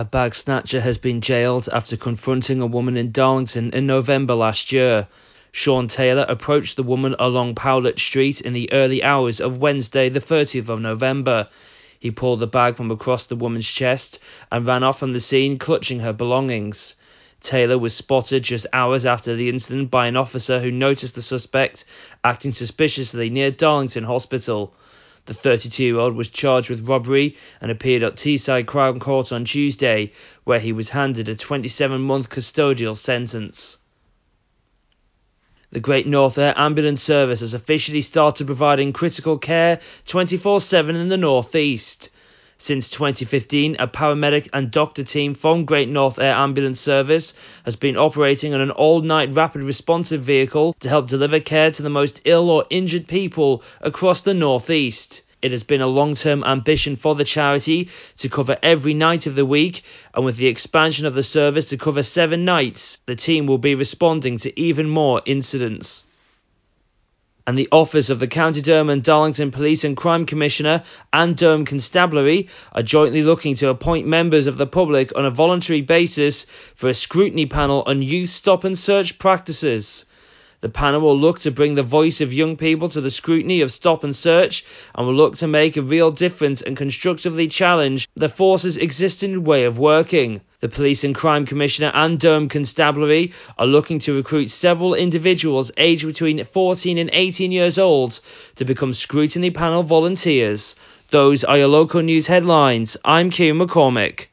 A bag snatcher has been jailed after confronting a woman in Darlington in November last year. Sean Taylor approached the woman along Powlett Street in the early hours of Wednesday, the 30th of November. He pulled the bag from across the woman's chest and ran off from the scene, clutching her belongings. Taylor was spotted just hours after the incident by an officer who noticed the suspect acting suspiciously near Darlington Hospital. The 32 year old was charged with robbery and appeared at Teesside Crown Court on Tuesday, where he was handed a 27 month custodial sentence. The Great North Air Ambulance Service has officially started providing critical care 24 7 in the North East. Since 2015, a paramedic and doctor team from Great North Air Ambulance Service has been operating on an all night rapid responsive vehicle to help deliver care to the most ill or injured people across the North East. It has been a long term ambition for the charity to cover every night of the week, and with the expansion of the service to cover seven nights, the team will be responding to even more incidents. And the Office of the County Durham and Darlington Police and Crime Commissioner and Durham Constabulary are jointly looking to appoint members of the public on a voluntary basis for a scrutiny panel on youth stop and search practices. The panel will look to bring the voice of young people to the scrutiny of stop and search and will look to make a real difference and constructively challenge the force's existing way of working. The Police and Crime Commissioner and Durham Constabulary are looking to recruit several individuals aged between 14 and 18 years old to become scrutiny panel volunteers. Those are your local news headlines. I'm Kieran McCormick.